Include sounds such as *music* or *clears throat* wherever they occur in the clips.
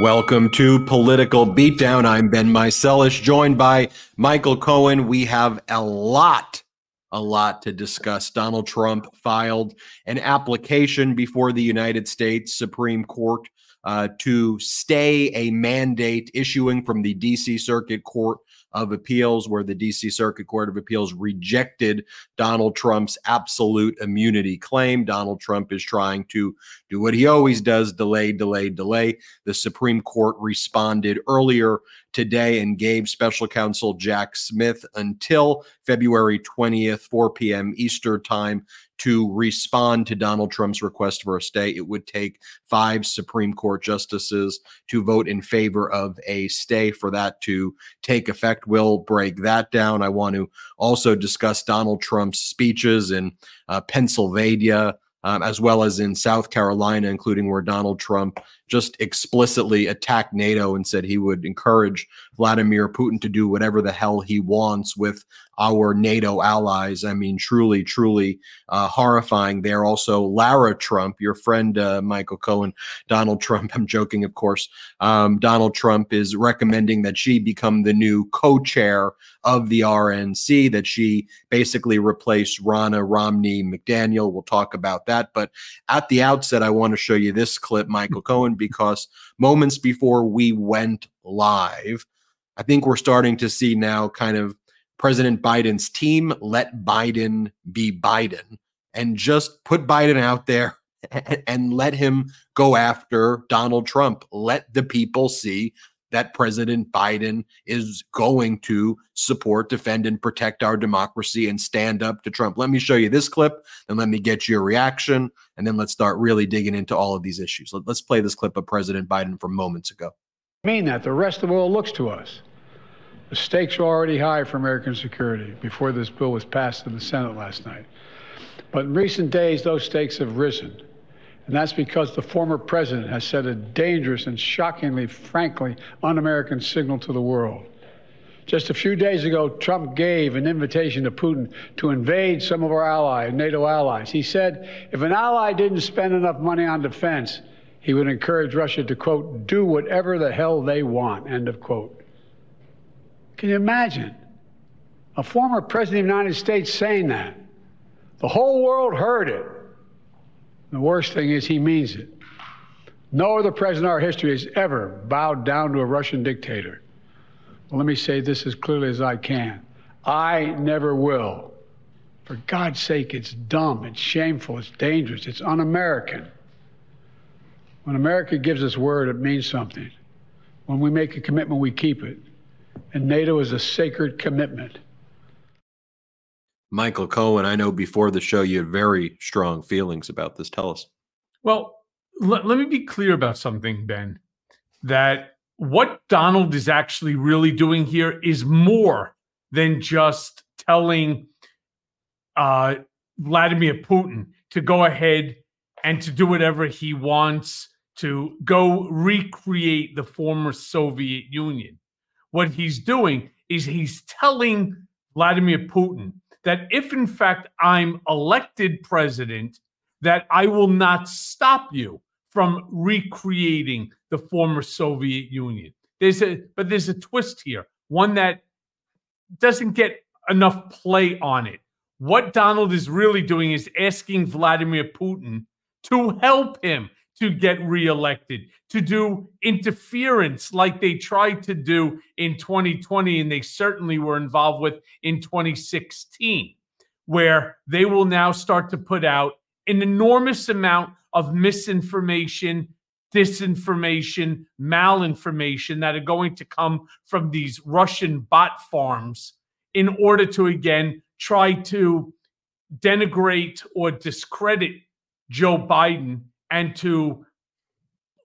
Welcome to Political Beatdown. I'm Ben Meiselas, joined by Michael Cohen. We have a lot, a lot to discuss. Donald Trump filed an application before the United States Supreme Court uh, to stay a mandate issuing from the DC Circuit Court of Appeals, where the DC Circuit Court of Appeals rejected Donald Trump's absolute immunity claim. Donald Trump is trying to do what he always does delay, delay, delay. The Supreme Court responded earlier today and gave special counsel Jack Smith until February 20th, 4 p.m. Eastern Time to respond to Donald Trump's request for a stay. It would take five Supreme Court justices to vote in favor of a stay for that to take effect. We'll break that down. I want to also discuss Donald Trump's speeches in uh, Pennsylvania. Um, as well as in South Carolina, including where Donald Trump just explicitly attacked NATO and said he would encourage Vladimir Putin to do whatever the hell he wants with our NATO allies. I mean, truly, truly uh, horrifying. There also Lara Trump, your friend uh, Michael Cohen, Donald Trump. *laughs* I'm joking, of course. Um, Donald Trump is recommending that she become the new co-chair of the RNC. That she basically replace Ronna Romney McDaniel. We'll talk about that. But at the outset, I want to show you this clip, Michael Cohen, because moments before we went live. I think we're starting to see now kind of President Biden's team let Biden be Biden and just put Biden out there *laughs* and, let him go after Donald Trump. Let the people see that President Biden is going to support, defend, and protect our democracy and stand up to Trump. Let me show you this clip, and let me get your reaction, and then let's start really digging into all of these issues. Let, us play this clip of President Biden from moments ago. I mean that the rest of the world looks to us. The stakes are already high for American security before this bill was passed in the Senate last night. But in recent days, those stakes have risen. And that's because the former president has sent a dangerous and shockingly, frankly, un American signal to the world. Just a few days ago, Trump gave an invitation to Putin to invade some of our allies, NATO allies. He said if an ally didn't spend enough money on defense, he would encourage Russia to, quote, do whatever the hell they want, end of quote. Can you imagine a former president of the United States saying that? The whole world heard it. The worst thing is he means it. No other president in our history has ever bowed down to a Russian dictator. Well, let me say this as clearly as I can. I never will. For God's sake, it's dumb, it's shameful, it's dangerous, it's un American. When America gives us word, it means something. When we make a commitment, we keep it. And NATO is a sacred commitment. Michael Cohen, I know before the show you had very strong feelings about this. Tell us. Well, let, let me be clear about something, Ben, that what Donald is actually really doing here is more than just telling uh, Vladimir Putin to go ahead and to do whatever he wants to go recreate the former Soviet Union. What he's doing is he's telling Vladimir Putin that if in fact I'm elected president, that I will not stop you from recreating the former Soviet Union. There's a but there's a twist here, one that doesn't get enough play on it. What Donald is really doing is asking Vladimir Putin to help him to get reelected, to do interference like they tried to do in 2020, and they certainly were involved with in 2016, where they will now start to put out an enormous amount of misinformation, disinformation, malinformation that are going to come from these Russian bot farms in order to, again, try to denigrate or discredit Joe Biden and to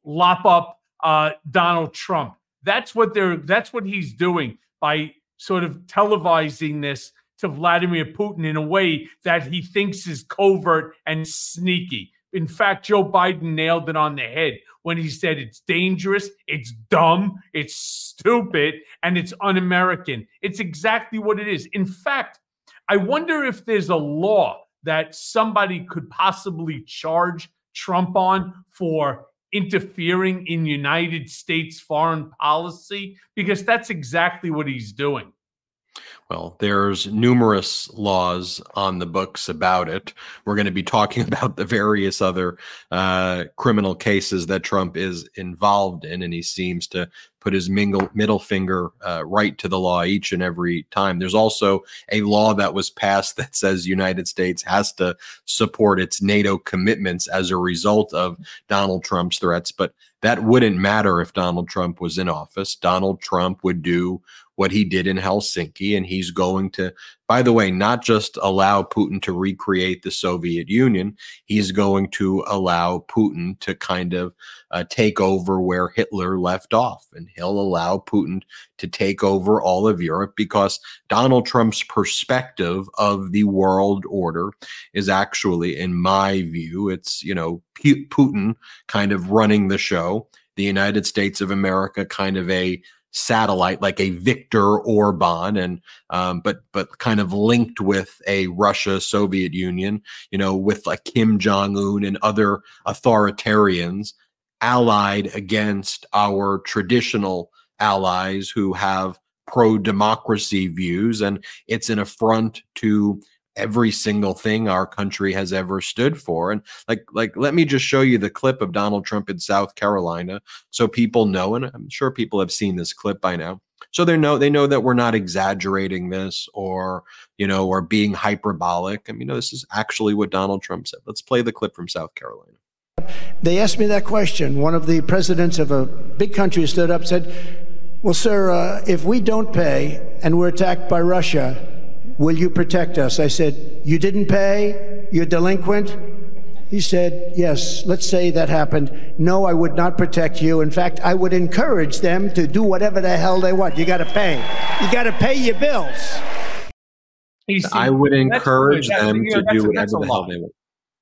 lop up uh, Donald Trump. That's what they're. That's what he's doing by sort of televising this to Vladimir Putin in a way that he thinks is covert and sneaky. In fact, Joe Biden nailed it on the head when he said it's dangerous, it's dumb, it's stupid, and it's un American. It's exactly what it is. In fact, I wonder if there's a law that somebody could possibly charge Trump on for interfering in United States foreign policy? Because that's exactly what he's doing. Well, there's numerous laws on the books about it. We're going to be talking *laughs* about the various other uh, criminal cases that Trump is involved in, and he seems to put his mingle, middle finger uh, right to the law each and every time. There's also a law that was passed *laughs* that says United States has to support its NATO commitments as a result of Donald Trump's threats, but that wouldn't matter if Donald Trump was in office. Donald Trump would do what he did in Helsinki. And he's going to, by the way, not just allow Putin to recreate the Soviet Union, he's going to allow Putin to kind of uh, take over where Hitler left off. And he'll allow Putin to take over all of Europe because Donald Trump's perspective of the world order is actually, in my view, it's, you know, Putin kind of running the show, the United States of America kind of a satellite like a Viktor Orban and um, but but kind of linked with a Russia Soviet Union you know with like Kim Jong Un and other authoritarians allied against our traditional allies who have pro democracy views and it's an affront to every single thing our country has ever stood for and like like let me just show you the clip of Donald Trump in South Carolina so people know and I'm sure people have seen this clip by now. So they know they know that we're not exaggerating this or you know or being hyperbolic. I mean no, this is actually what Donald Trump said. Let's play the clip from South Carolina. They asked me that question. One of the presidents of a big country stood up said well sir uh, if we don't pay and we're attacked by Russia Will you protect us? I said, You didn't pay? You're delinquent? He said, Yes, let's say that happened. No, I would not protect you. In fact, I would encourage them to do whatever the hell they want. You got to pay. You got to pay your bills. See, I would encourage them to do whatever the hell they want.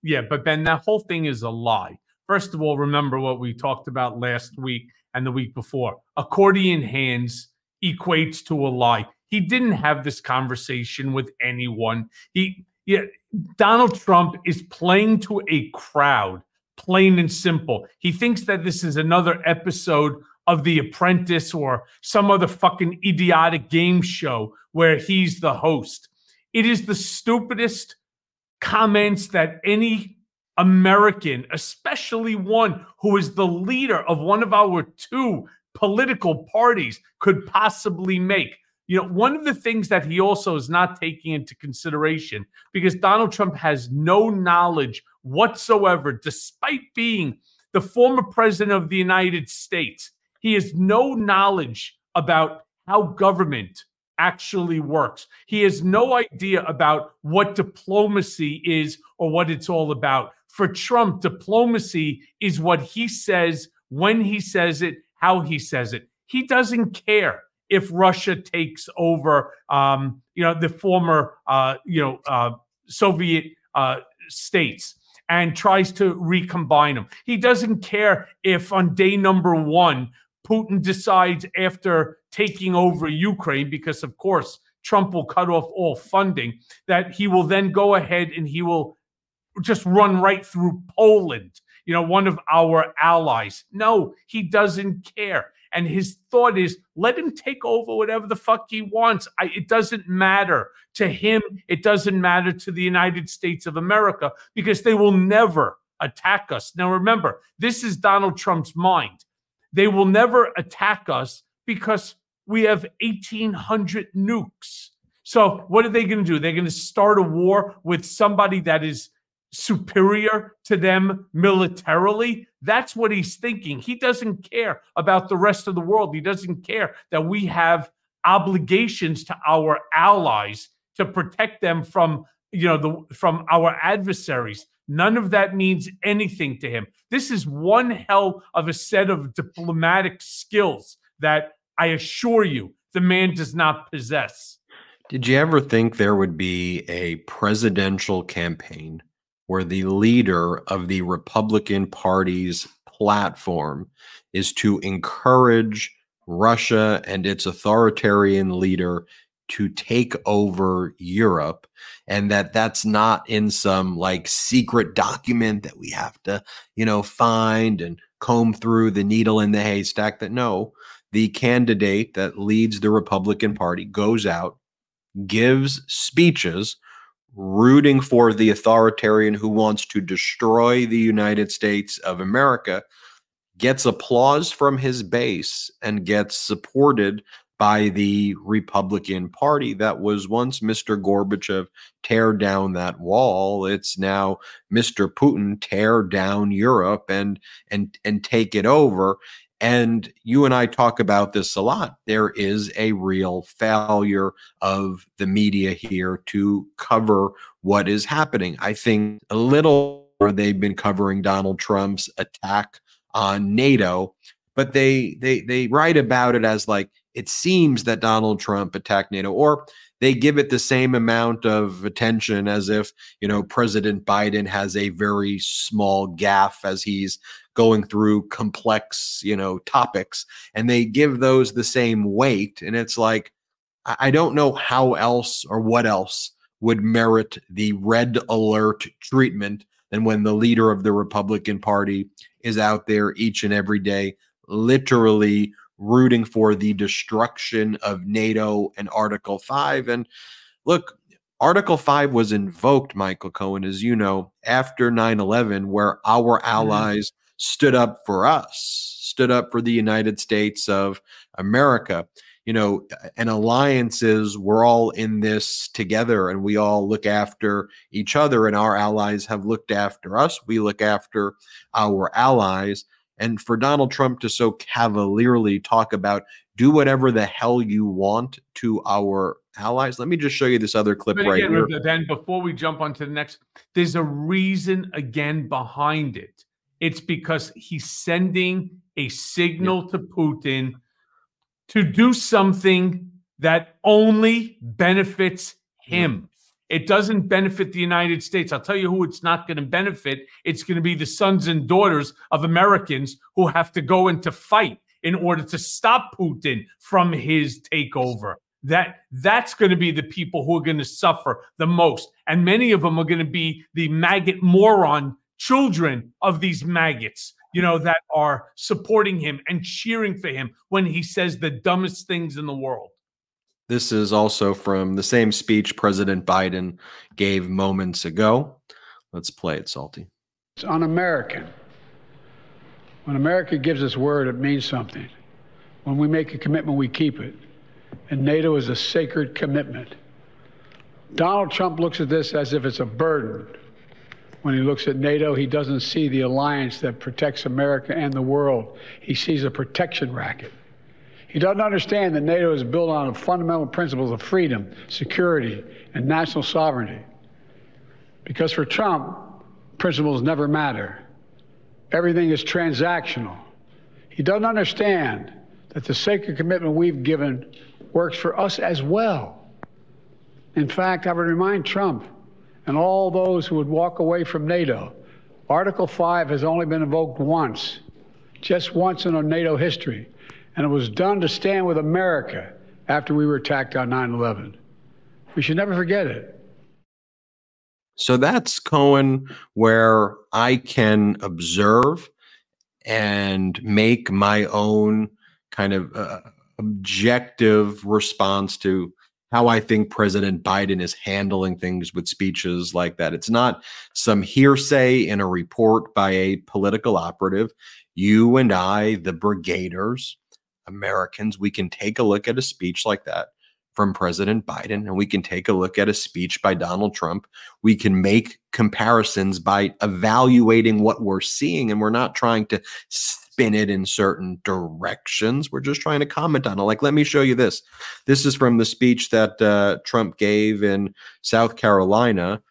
Yeah, but Ben, that whole thing is a lie. First of all, remember what we talked about last week and the week before. Accordion hands equates to a lie. He didn't have this conversation with anyone. He, yeah, Donald Trump is playing to a crowd, plain and simple. He thinks that this is another episode of The Apprentice or some other fucking idiotic game show where he's the host. It is the stupidest comments that any American, especially one who is the leader of one of our two political parties, could possibly make. You know, one of the things that he also is not taking into consideration because Donald Trump has no knowledge whatsoever, despite being the former president of the United States, he has no knowledge about how government actually works. He has no idea about what diplomacy is or what it's all about. For Trump, diplomacy is what he says, when he says it, how he says it. He doesn't care if Russia takes over, um, you know, the former, uh, you know, uh, Soviet uh, states and tries to recombine them. He doesn't care if on day number one, Putin decides after taking over Ukraine, because of course Trump will cut off all funding, that he will then go ahead and he will just run right through Poland, you know, one of our allies. No, he doesn't care. And his thought is, let him take over whatever the fuck he wants. I, it doesn't matter to him. It doesn't matter to the United States of America because they will never attack us. Now, remember, this is Donald Trump's mind. They will never attack us because we have 1,800 nukes. So, what are they going to do? They're going to start a war with somebody that is superior to them militarily. That's what he's thinking. He doesn't care about the rest of the world. He doesn't care that we have obligations to our allies to protect them from you know the from our adversaries none of that means anything to him this is one hell of a set of diplomatic skills that i assure you the man does not possess did you ever think there would be a presidential campaign where the leader of the Republican Party's platform is to encourage Russia and its authoritarian leader to take over Europe and that that's not in some like secret document that we have to you know find and comb through the needle in the haystack that no, the candidate that leads the Republican Party goes out, gives speeches rooting for the authoritarian who wants to destroy the United States of America, gets applause from his base and gets supported by the Republican Party that was once Mr. Gorbachev tear down that wall. It's now Mr. Putin tear down Europe and and and take it over. And you and I talk about this a lot. There is a real failure of the media here to cover what is happening. I think a little they've been covering Donald Trump's attack on NATO, but they they they write about it as like it seems that Donald Trump attacked NATO, or they give it the same amount of attention as if you know President Biden has a very small gaffe as he's going through complex you know topics, and they give those the same weight, and it's like I don't know how else or what else would merit the red alert treatment than when the leader of the Republican Party is out there each and every day, literally rooting for the destruction of NATO and Article 5. And look, Article 5 was invoked, Michael Cohen, as you know, after 9 11, where our mm-hmm. allies. Stood up for us, stood up for the United States of America. You know, and alliances, we're all in this together and we all look after each other, and our allies have looked after us. We look after our allies. And for Donald Trump to so cavalierly talk about do whatever the hell you want to our allies. Let me just show you this other clip right here. Then, before we jump on to the next, there's a reason again behind it. It's because he's sending a signal yeah. to Putin to do something that only benefits him. It doesn't benefit the United States. I'll tell you who it's not going to benefit. It's going to be the sons and daughters of Americans who have to go into fight in order to stop Putin from his takeover. That that's going to be the people who are going to suffer the most. And many of them are going to be the maggot moron children of these maggots, you know, that are supporting him and cheering for him when he says the dumbest things in the world. This is also from the same speech President Biden gave moments ago. Let's play it, Salty. It's un American. When America gives us word, it means something. When we make a commitment, we keep it. And NATO is a sacred commitment. Donald Trump looks at this as if it's a burden. When he looks at NATO, he doesn't see the alliance that protects America and the world. He sees a protection racket. He doesn't understand that NATO is built on fundamental principles of freedom, security, and national sovereignty. Because for Trump, principles never matter. Everything is transactional. He doesn't understand that the sacred commitment we've given works for us as well. In fact, I would remind Trump and all those who would walk away from NATO Article 5 has only been invoked once, just once in our NATO history and it was done to stand with America after we were attacked on 9 11. We should never forget it. So that's Cohen, where I can observe and make my own kind of uh, objective response to how I think President Biden is handling things with speeches like that. It's not some hearsay in a report by a political operative. You and I, the brigaders, Americans, we can take a look at a speech like that from President Biden and we can take a look at a speech by Donald Trump. We can make comparisons by evaluating what we're seeing, and we're not trying to spin it in certain directions. We're just trying to comment on it. Like, let me show you this. This is from the speech that uh, Trump gave in South Carolina.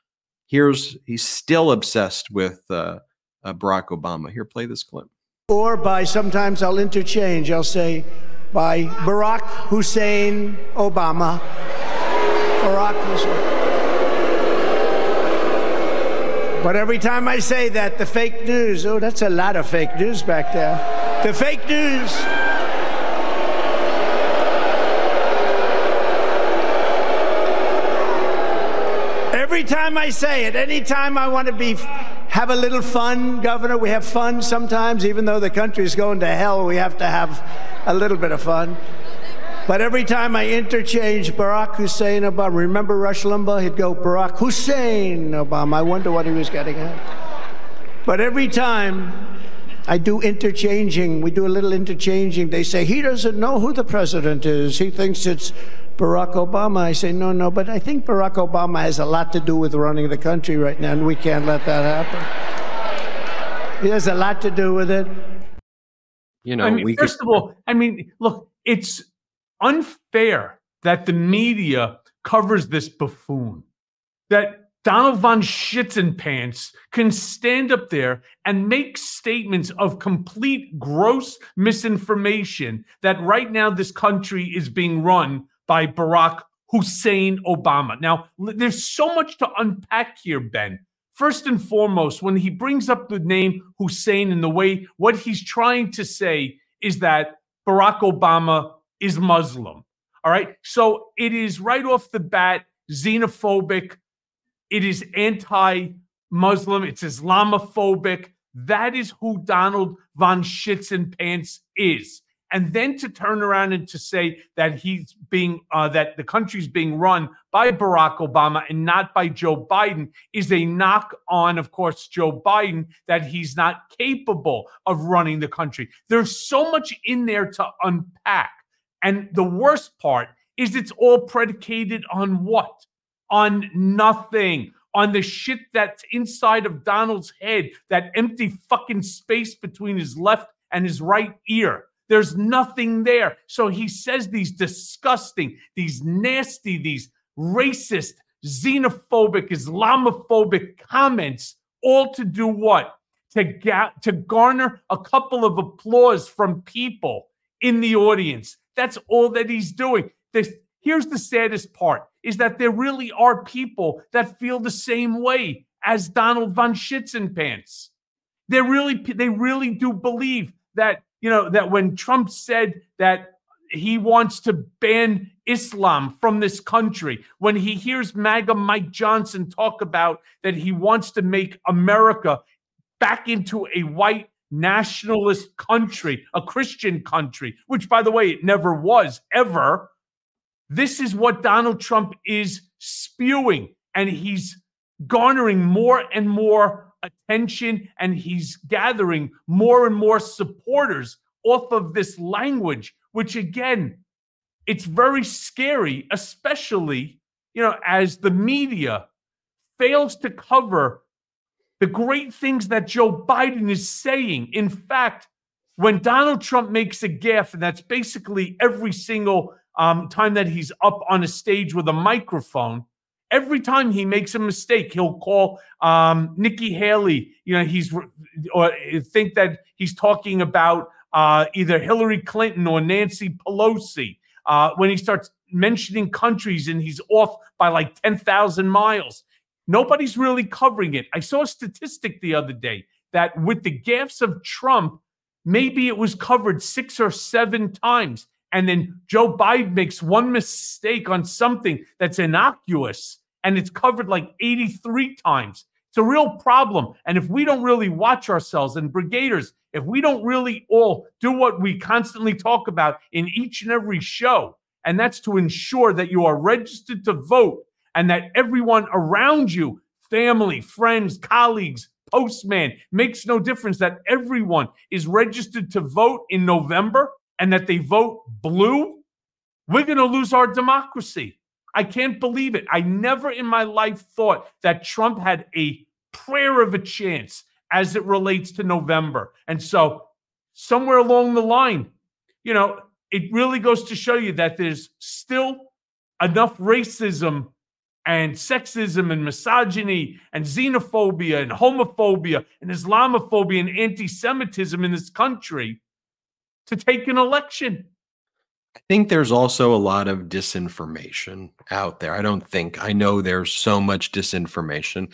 Here's he's still obsessed with uh, uh, Barack Obama. Here, play this clip or by sometimes I'll interchange. I'll say by Barack Hussein Obama. Barack Hussein. But every time I say that, the fake news, oh, that's a lot of fake news back there. The fake news. Every time I say it, anytime I want to be have a little fun, Governor. We have fun sometimes, even though the country is going to hell, we have to have a little bit of fun. But every time I interchange Barack Hussein Obama, remember Rush Limbaugh? He'd go, Barack Hussein Obama. I wonder what he was getting at. But every time I do interchanging, we do a little interchanging, they say, he doesn't know who the president is. He thinks it's Barack Obama. I say, no, no, but I think Barack Obama has a lot to do with running the country right now, and we can't let that happen. He has a lot to do with it. You know, I mean, we first could, of all, I mean, look, it's unfair that the media covers this buffoon. That Donald von Schitzenpants can stand up there and make statements of complete gross misinformation that right now this country is being run by Barack Hussein Obama. Now, there's so much to unpack here, Ben. First and foremost, when he brings up the name Hussein in the way, what he's trying to say is that Barack Obama is Muslim. All right. So it is right off the bat xenophobic. It is anti Muslim. It's Islamophobic. That is who Donald von Schitzenpants is. And then to turn around and to say that he's being, uh, that the country's being run by Barack Obama and not by Joe Biden is a knock on, of course, Joe Biden that he's not capable of running the country. There's so much in there to unpack. And the worst part is it's all predicated on what? On nothing. On the shit that's inside of Donald's head, that empty fucking space between his left and his right ear. There's nothing there. So he says these disgusting, these nasty, these racist, xenophobic, Islamophobic comments, all to do what? To, ga- to garner a couple of applause from people in the audience. That's all that he's doing. This, here's the saddest part is that there really are people that feel the same way as Donald von Schitzenpants. They really they really do believe that, you know, that when Trump said that he wants to ban Islam from this country, when he hears MAGA Mike Johnson talk about that he wants to make America back into a white nationalist country, a Christian country, which, by the way, it never was ever. This is what Donald Trump is spewing, and he's garnering more and more attention, and he's gathering more and more supporters off of this language, which again, it's very scary, especially, you know, as the media fails to cover the great things that Joe Biden is saying. In fact, when Donald Trump makes a gaffe, and that's basically every single um, time that he's up on a stage with a microphone, every time he makes a mistake, he'll call um, Nikki Haley. You know, he's or think that he's talking about uh, either Hillary Clinton or Nancy Pelosi. Uh, when he starts mentioning countries and he's off by like 10,000 miles. Nobody's really covering it. I saw a statistic the other day that with the gaffes of Trump, maybe it was covered six or seven times. And then Joe Biden makes one mistake on something that's innocuous and it's covered like 83 times. It's a real problem. And if we don't really watch ourselves and brigaders, if we don't really all do what we constantly talk about in each and every show, and that's to ensure that you are registered to vote and that everyone around you, family, friends, colleagues, postman, makes no difference that everyone is registered to vote in November and that they vote blue, we're going to lose our democracy. I can't believe it. I never in my life thought that Trump had a prayer of a chance as it relates to November. And so, somewhere along the line, you know, it really goes to show you that there's still enough racism and sexism and misogyny and xenophobia and homophobia and Islamophobia and anti Semitism in this country to take an election. I think there's also a lot of disinformation out there. I don't think, I know there's so much disinformation.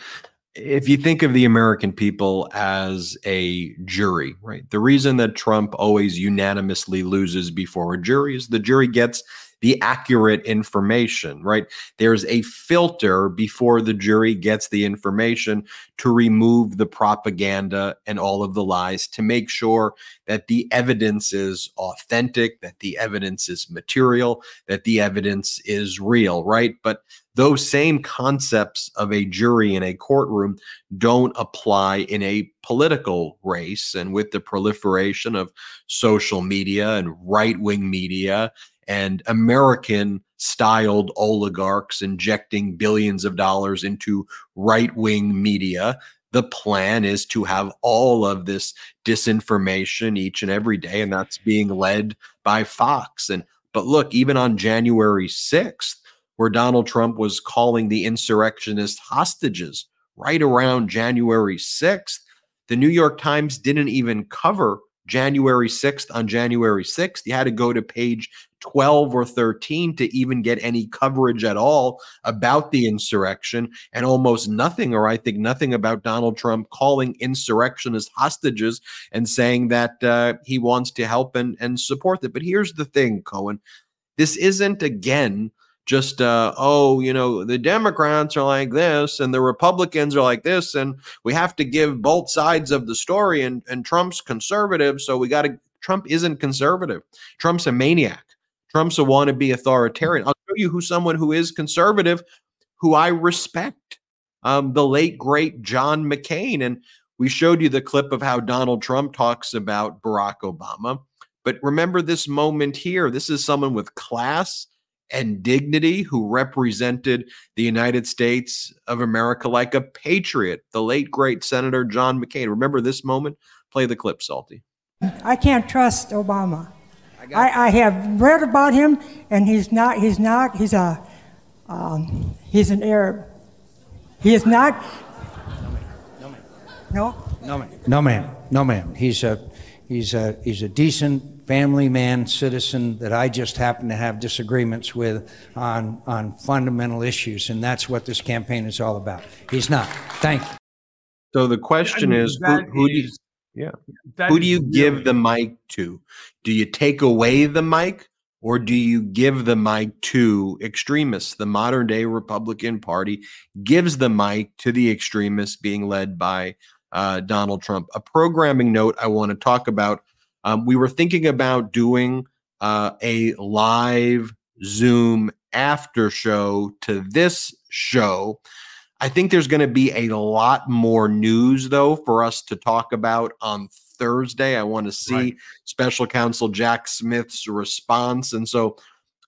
If you think of the American people as a jury, right? The reason that Trump always unanimously loses before a jury is the jury gets the accurate information, right? There's a filter before the jury gets the information to remove the propaganda and all of the lies to make sure that the evidence is authentic, that the evidence is material, that the evidence is real, right? But those same concepts of a jury in a courtroom don't apply in a political race. And with the proliferation of social media and right wing media and American styled oligarchs injecting billions of dollars into right wing media, the plan is to have all of this disinformation each and every day. And that's being led by Fox. And but look, even on January 6th, where Donald Trump was calling the insurrectionist hostages right around January 6th. The New York Times didn't even cover January 6th on January 6th. You had to go to page 12 or 13 to even get any coverage at all about the insurrection, and almost nothing, or I think nothing about Donald Trump calling insurrectionists hostages and saying that uh, he wants to help and, and support them. But here's the thing, Cohen. This isn't again just uh, oh you know the democrats are like this and the republicans are like this and we have to give both sides of the story and and trump's conservative so we got to trump isn't conservative. Trump's a maniac trump's a wannabe authoritarian i'll show you who someone who is conservative who i respect um, the late great john mccain and we showed you the clip of how donald trump talks about barack obama but remember this moment here this is someone with class and dignity who represented the United States of America like a patriot, the late great Senator John McCain. Remember this moment? Play the clip, Salty. I can't trust Obama. I, I, I have read about him, and he's not. He's not. He's a. Um, he's an Arab. He is not. No, ma'am. No. No, ma'am. No, ma'am. No, ma'am. He's a. He's a. He's a decent family man, citizen that I just happen to have disagreements with on, on fundamental issues. And that's what this campaign is all about. He's not. Thank you. So the question I mean, is, who, who is, do you, yeah, who do you give the mic to? Do you take away the mic or do you give the mic to extremists? The modern day Republican Party gives the mic to the extremists being led by uh, Donald Trump. A programming note I want to talk about um, we were thinking about doing uh, a live Zoom after show to this show. I think there's going to be a lot more news, though, for us to talk about on Thursday. I want to see right. special counsel Jack Smith's response. And so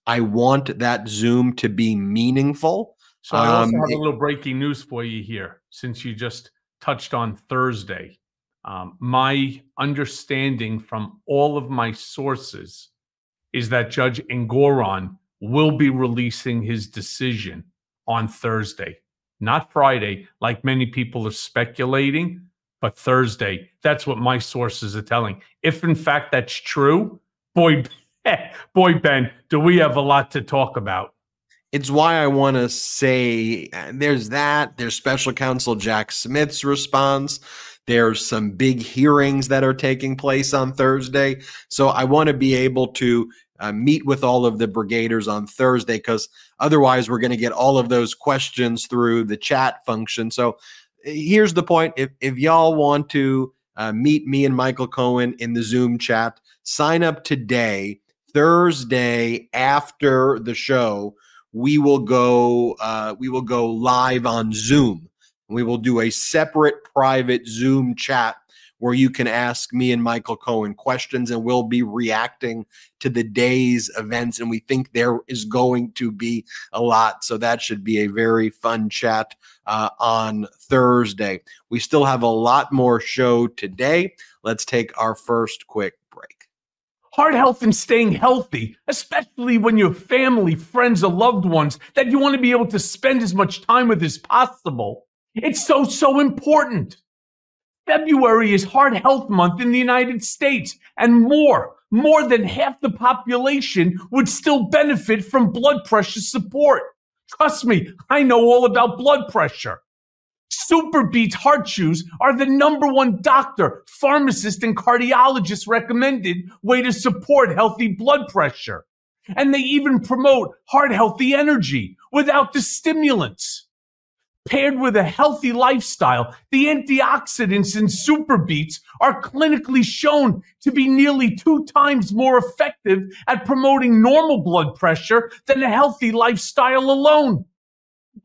I want that Zoom to be meaningful. So I also um, have a little breaking news for you here, since you just touched on Thursday. Um, my understanding from all of my sources is that Judge Engoron will be releasing his decision on Thursday, not Friday, like many people are speculating, but Thursday. That's what my sources are telling. If in fact that's true, boy, *laughs* boy, Ben, do we have a lot to talk about? It's why I want to say uh, there's that. There's special counsel Jack Smith's response. There's some big hearings that are taking place on Thursday. So I want to be able to uh, meet with all of the brigaders on Thursday because otherwise we're going to get all of those questions through the chat function. So eh, here's the point if, if y'all want to uh, meet me and Michael Cohen in the Zoom chat, sign up today, Thursday after the show. We will go. Uh, we will go live on Zoom. We will do a separate private Zoom chat where you can ask me and Michael Cohen questions, and we'll be reacting to the day's events. And we think there is going to be a lot. So that should be a very fun chat uh, on Thursday. We still have a lot more show today. Let's take our first quick break. Heart health and staying healthy, especially when you have family, friends, or loved ones that you want to be able to spend as much time with as possible. It's so, so important. February is Heart Health Month in the United States, and more, more than half the population would still benefit from blood pressure support. Trust me, I know all about blood pressure. SuperBeets heart chews are the number one doctor, pharmacist, and cardiologist recommended way to support healthy blood pressure. And they even promote heart healthy energy without the stimulants. Paired with a healthy lifestyle, the antioxidants in Super Beets are clinically shown to be nearly two times more effective at promoting normal blood pressure than a healthy lifestyle alone.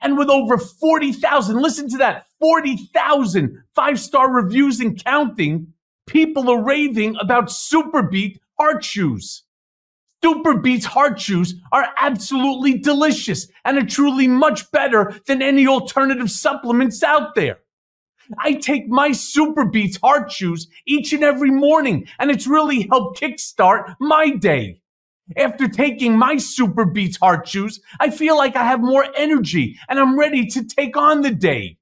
And with over 40,000, listen to that, 40,000 five star reviews and counting, people are raving about Super Beet heart chews. Super Beets heart chews are absolutely delicious and are truly much better than any alternative supplements out there. I take my Super Beets heart chews each and every morning, and it's really helped kickstart my day. After taking my Super Beets heart chews, I feel like I have more energy and I'm ready to take on the day.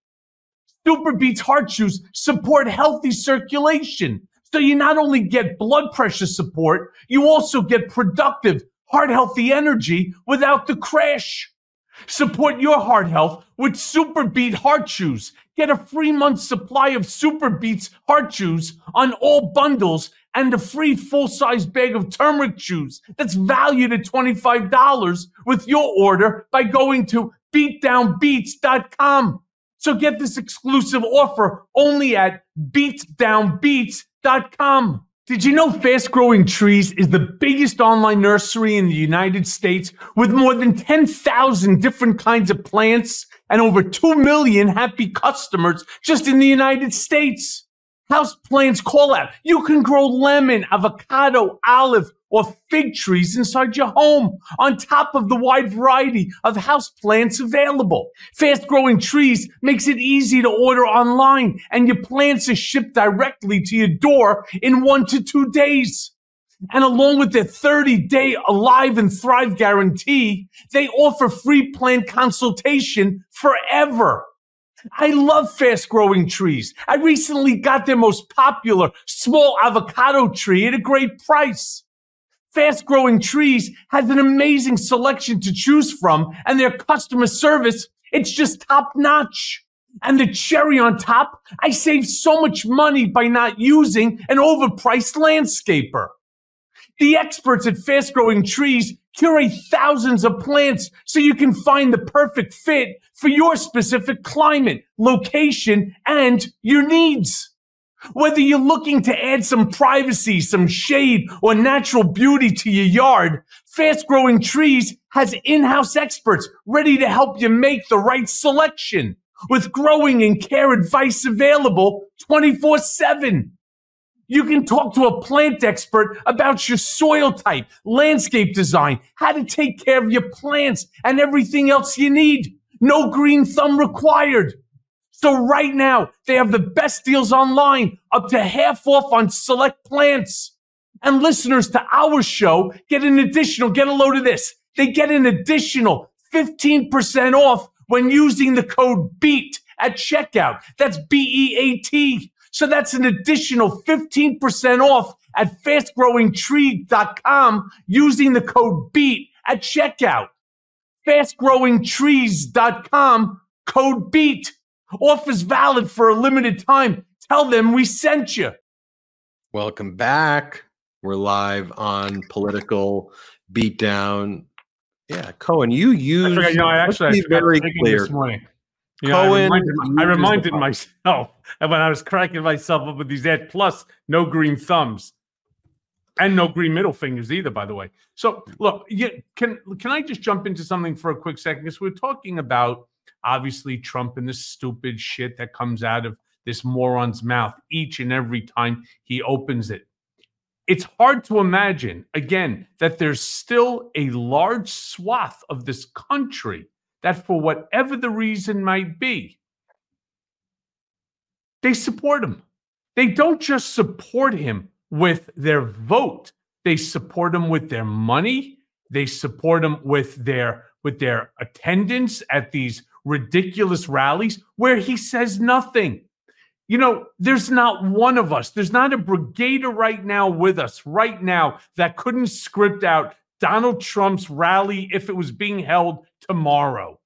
Super Beets heart chews support healthy circulation, so you not only get blood pressure support, you also get productive, heart healthy energy without the crash. Support your heart health with SuperBeet Heart Chews. Get a free month supply of SuperBeets Heart Chews on all bundles and a free full size bag of turmeric chews that's valued at $25 with your order by going to beatdownbeets.com. So get this exclusive offer only at beatdownbeets.com. Did you know Fast Growing Trees is the biggest online nursery in the United States with more than 10,000 different kinds of plants and over 2 million happy customers just in the United States? House plants call out. You can grow lemon, avocado, olive, or fig trees inside your home on top of the wide variety of house plants available. Fast growing trees makes it easy to order online and your plants are shipped directly to your door in one to two days. And along with their 30 day alive and thrive guarantee, they offer free plant consultation forever. I love fast growing trees. I recently got their most popular small avocado tree at a great price. Fast growing trees has an amazing selection to choose from and their customer service, it's just top notch. And the cherry on top, I saved so much money by not using an overpriced landscaper. The experts at Fast Growing Trees curate thousands of plants so you can find the perfect fit for your specific climate, location, and your needs. Whether you're looking to add some privacy, some shade, or natural beauty to your yard, Fast Growing Trees has in-house experts ready to help you make the right selection with growing and care advice available 24 7. You can talk to a plant expert about your soil type, landscape design, how to take care of your plants, and everything else you need. No green thumb required. So right now, they have the best deals online, up to half off on select plants. And listeners to our show get an additional, get a load of this. They get an additional 15% off when using the code BEAT at checkout. That's B-E-A-T. So that's an additional 15% off at fastgrowingtree.com using the code BEAT at checkout. Fastgrowingtrees.com code BEAT. Offers valid for a limited time. Tell them we sent you. Welcome back. We're live on political beatdown. Yeah, Cohen, you use I forgot, you I actually be very clear. this morning. You know, I Cohen, reminded, I reminded the- myself and *laughs* when I was cracking myself up with these ads, plus no green thumbs and no green middle fingers either, by the way. So look, yeah, can can I just jump into something for a quick second? Because we're talking about obviously Trump and the stupid shit that comes out of this moron's mouth each and every time he opens it. It's hard to imagine, again, that there's still a large swath of this country that, for whatever the reason might be, they support him. They don't just support him with their vote. They support him with their money. They support him with their with their attendance at these ridiculous rallies where he says nothing. You know, there's not one of us, there's not a brigader right now with us right now that couldn't script out Donald Trump's rally if it was being held tomorrow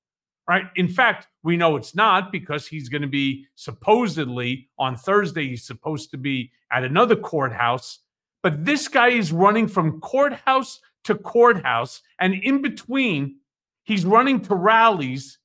right? In fact, we know it's not because he's going to be supposedly on Thursday, he's supposed to be at another courthouse. But this guy is running from courthouse to courthouse, and in between, he's running to rallies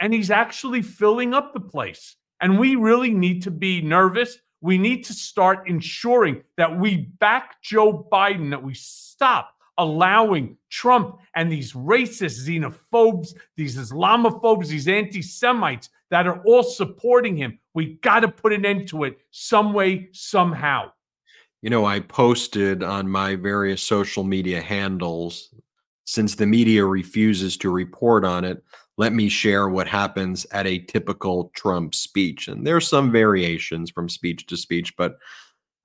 and he's actually filling up the place. And we really need to be nervous. We need to start ensuring that we back Joe Biden, that we stop allowing Trump and these racist xenophobes, these Islamophobes, these anti Semites that are all supporting him. We got to put an end to it some way, somehow. You know, I posted on my various social media handles since the media refuses to report on it. Let me share what happens at a typical Trump speech. And there's some variations from speech to speech, but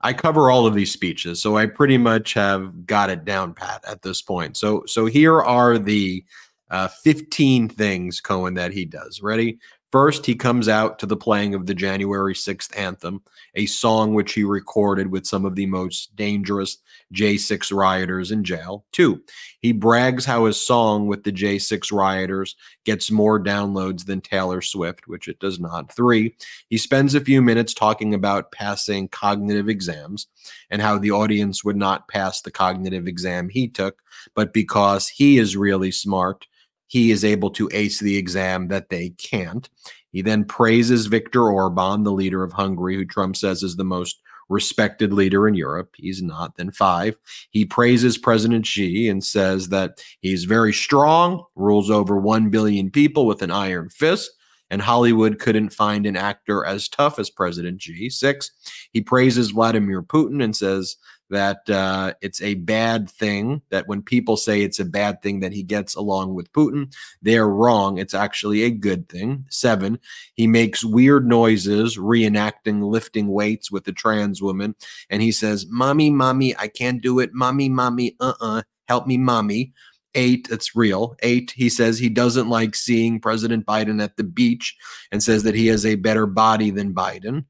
I cover all of these speeches, so I pretty much have got it down pat at this point. So, so here are the uh, 15 things Cohen that he does. Ready? First, he comes out to the playing of the January 6th anthem, a song which he recorded with some of the most dangerous J6 rioters in jail. Two, he brags how his song with the J6 rioters gets more downloads than Taylor Swift, which it does not. Three, he spends a few minutes talking about passing cognitive exams and how the audience would not pass the cognitive exam he took, but because he is really smart he is able to ace the exam that they can't. He then praises Viktor Orban, the leader of Hungary, who Trump says is the most respected leader in Europe. He's not. Then five, he praises President Xi and says that he's very strong, rules over 1 billion people with an iron fist, and Hollywood couldn't find an actor as tough as President Xi. Six, he praises Vladimir Putin and says that uh, it's a bad thing, that when people say it's a bad thing that he gets along with Putin, they're wrong. It's actually a good thing. Seven, he makes weird noises reenacting lifting weights with a trans woman. And he says, Mommy, mommy, I can't do it. Mommy, mommy, uh uh-uh, uh, help me, mommy. Eight, it's real. Eight, he says he doesn't like seeing President Biden at the beach and says that he has a better body than Biden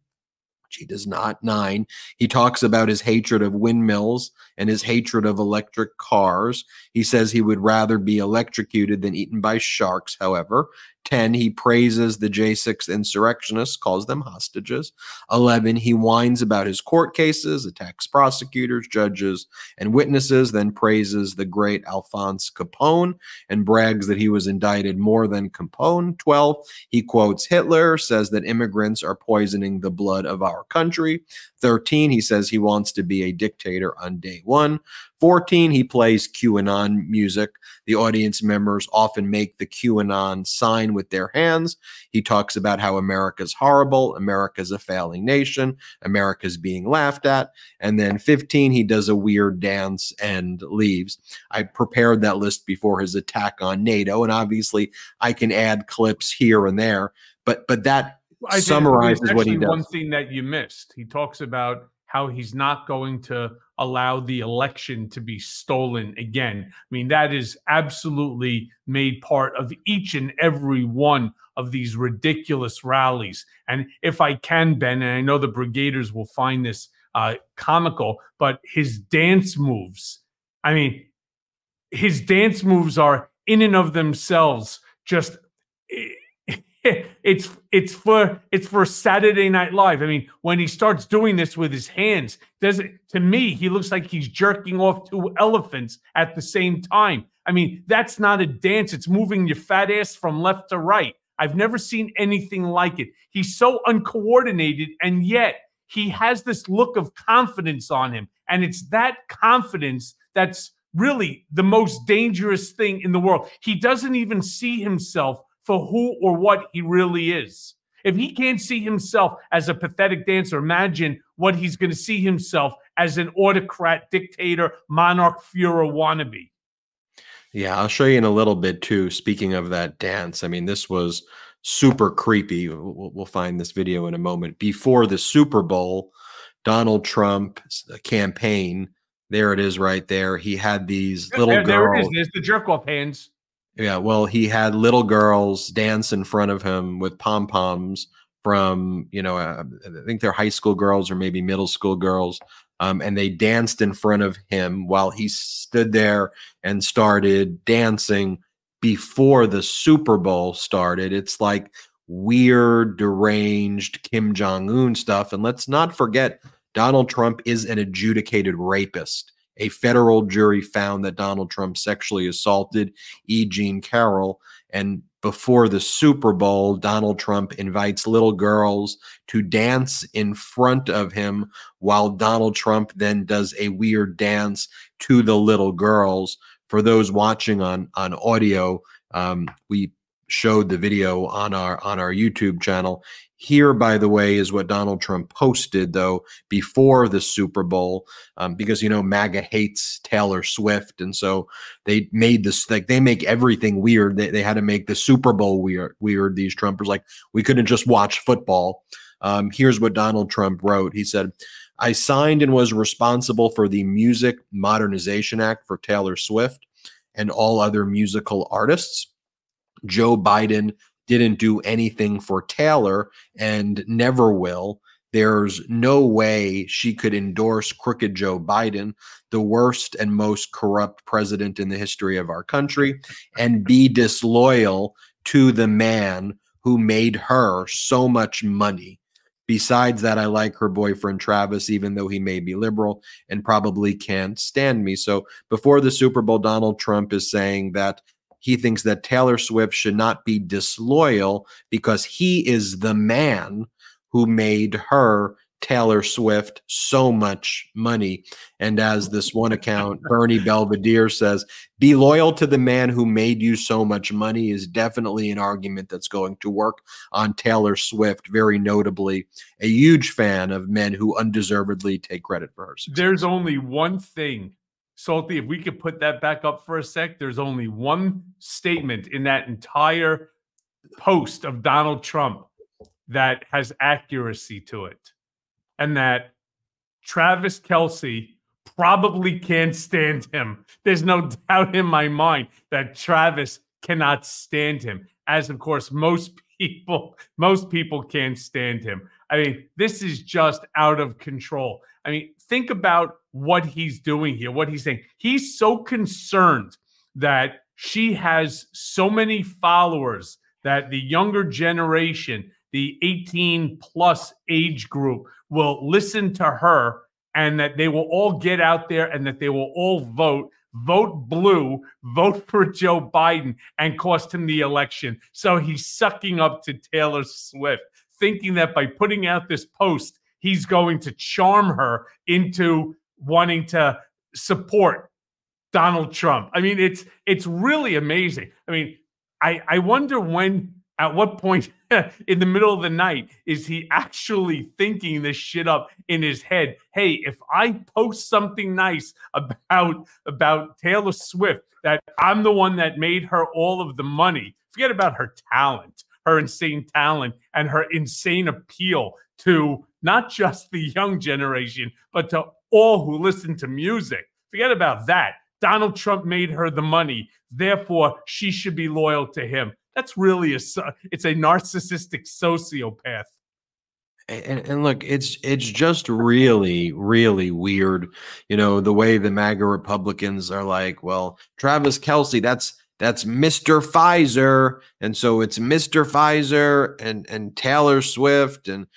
he does not. Nine, he talks about his hatred of windmills and his hatred of electric cars. He says he would rather be electrocuted than eaten by sharks, however. 10, he praises the J6 insurrectionists, calls them hostages. 11, he whines about his court cases, attacks prosecutors, judges, and witnesses, then praises the great Alphonse Capone and brags that he was indicted more than Capone. 12, he quotes Hitler, says that immigrants are poisoning the blood of our country. 13, he says he wants to be a dictator on day one. 14, he plays QAnon music. The audience members often make the QAnon sign with their hands. He talks about how America's horrible, America's a failing nation, America's being laughed at. And then 15, he does a weird dance and leaves. I prepared that list before his attack on NATO, and obviously I can add clips here and there, but but that I summarizes what he does. One thing that you missed, he talks about how he's not going to allow the election to be stolen again. I mean, that is absolutely made part of each and every one of these ridiculous rallies. And if I can, Ben, and I know the Brigaders will find this uh, comical, but his dance moves, I mean, his dance moves are in and of themselves just *laughs* it's it's for it's for Saturday Night Live. I mean, when he starts doing this with his hands, does it to me he looks like he's jerking off two elephants at the same time. I mean, that's not a dance. It's moving your fat ass from left to right. I've never seen anything like it. He's so uncoordinated, and yet he has this look of confidence on him. And it's that confidence that's really the most dangerous thing in the world. He doesn't even see himself for who or what he really is. If he can't see himself as a pathetic dancer, imagine what he's going to see himself as an autocrat, dictator, monarch, Führer wannabe. Yeah, I'll show you in a little bit too. Speaking of that dance, I mean, this was super creepy. We'll, we'll find this video in a moment. Before the Super Bowl, Donald Trump's uh, campaign, there it is right there. He had these little there, girls. There it is. There's the jerk off hands. Yeah, well, he had little girls dance in front of him with pom poms from, you know, uh, I think they're high school girls or maybe middle school girls. Um, and they danced in front of him while he stood there and started dancing before the Super Bowl started. It's like weird, deranged Kim Jong un stuff. And let's not forget, Donald Trump is an adjudicated rapist. A federal jury found that Donald Trump sexually assaulted E. Jean Carroll. And before the Super Bowl, Donald Trump invites little girls to dance in front of him while Donald Trump then does a weird dance to the little girls. For those watching on on audio, um, we showed the video on our on our YouTube channel. Here, by the way, is what Donald Trump posted though before the Super Bowl, um, because you know MAGA hates Taylor Swift, and so they made this like they make everything weird. They, they had to make the Super Bowl weird. Weird. These Trumpers like we couldn't just watch football. Um, here's what Donald Trump wrote. He said. I signed and was responsible for the Music Modernization Act for Taylor Swift and all other musical artists. Joe Biden didn't do anything for Taylor and never will. There's no way she could endorse crooked Joe Biden, the worst and most corrupt president in the history of our country, and be disloyal to the man who made her so much money. Besides that, I like her boyfriend Travis, even though he may be liberal and probably can't stand me. So before the Super Bowl, Donald Trump is saying that he thinks that Taylor Swift should not be disloyal because he is the man who made her Taylor Swift so much money. And as this one account, *laughs* Bernie Belvedere says, be loyal to the man who made you so much money is definitely an argument that's going to work on Taylor Swift, very notably, a huge fan of men who undeservedly take credit for her success. There's only one thing Salty, if we could put that back up for a sec, there's only one statement in that entire post of Donald Trump that has accuracy to it. And that Travis Kelce probably can't stand him. There's no *laughs* doubt in my mind that Travis cannot stand him. As of course, most people, most people can't stand him. I mean, this is just out of control. I mean, think about what he's doing here, what he's saying. He's so concerned that she has so many followers that the younger generation, the 18 plus age group, will listen to her and that they will all get out there and that they will all vote vote blue, vote for Joe Biden, and cost him the election. So he's sucking up to Taylor Swift, thinking that by putting out this post, he's going to charm her into wanting to support Donald Trump. I mean, it's it's really amazing. I mean, I I wonder when at what point *laughs* in the middle of the night is he actually thinking this shit up in his head? Hey, if I post something nice about about Taylor Swift that I'm the one that made her all of the money. Forget about her talent, her insane talent and her insane appeal to not just the young generation, but to all who listen to music. Forget about that. Donald Trump made her the money. Therefore, she should be loyal to him. That's really a it's a narcissistic sociopath. And, and, look, it's it's just really, really weird, you know, the way the MAGA Republicans are like, well, Travis Kelce, that's that's Mr. Pfizer, and so it's Mr. Pfizer and and Taylor Swift, and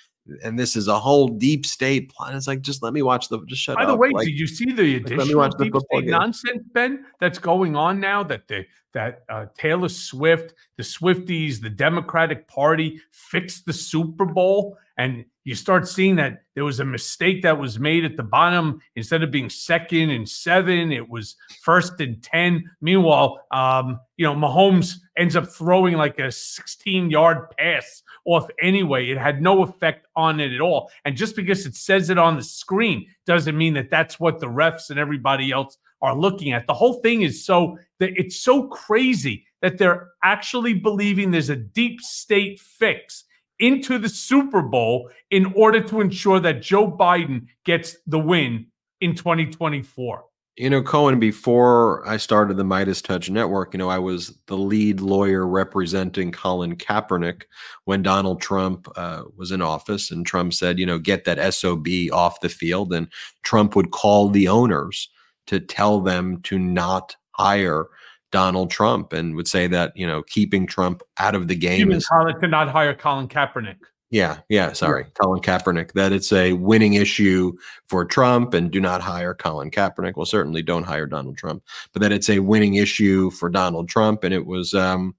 and this is a whole deep state plan. It's like just let me watch the just shut By up. the way, like, did you see the additional like, deep state game. nonsense, Ben, that's going on now? That the that uh, Taylor Swift, the Swifties, the Democratic Party fixed the Super Bowl, and you start seeing that there was a mistake that was made at the bottom. Instead of being second and seven, it was first and ten. Meanwhile, um, you know, Mahomes ends up throwing like a 16 yard pass off anyway. It had no effect on it at all. And just because it says it on the screen doesn't mean that that's what the refs and everybody else are looking at. The whole thing is so that it's so crazy that they're actually believing there's a deep state fix into the Super Bowl in order to ensure that Joe Biden gets the win in 2024. You know, Cohen, before I started the MeidasTouch Network, you know, I was the lead lawyer representing Colin Kaepernick when Donald Trump uh, was in office. And Trump said, you know, get that SOB off the field. And Trump would call the owners to tell them to not hire Donald Trump and would say that, you know, keeping Trump out of the game Even is. Colin to not hire Colin Kaepernick. Yeah, yeah. Sorry, yeah. Colin Kaepernick. That it's a winning issue for Trump, and do not hire Colin Kaepernick. Well, certainly don't hire Donald Trump, but that it's a winning issue for Donald Trump, and it was, um,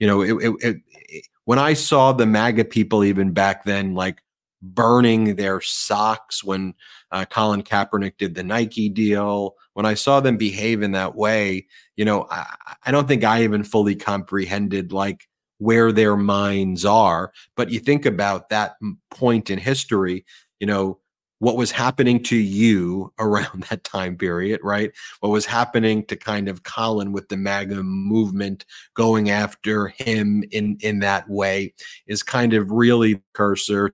you know, it, it, it, it when I saw the MAGA people even back then, like burning their socks when uh, Colin Kaepernick did the Nike deal. When I saw them behave in that way, you know, I, I don't think I even fully comprehended like where their minds are. But you think about that point in history, you know, what was happening to you *laughs* around that time period, right? What was happening to kind of Colin with the MAGA movement going after him in in that way is kind of really cursor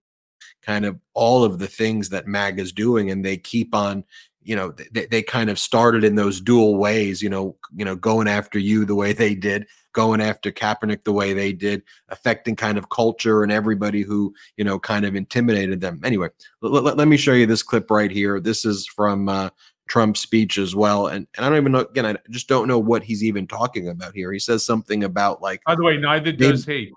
kind of all of the things that MAGA is doing, and they keep on you know they, they kind of started in those dual ways you know you know going after you the way they did going after Kaepernick the way they did affecting kind of culture and everybody who you know kind of intimidated them. Anyway l- l- let me show you this clip right here. This is from uh, Trump's speech as well and, and I don't even know again I just don't know what he's even talking about here. He says something about like by the way neither does he.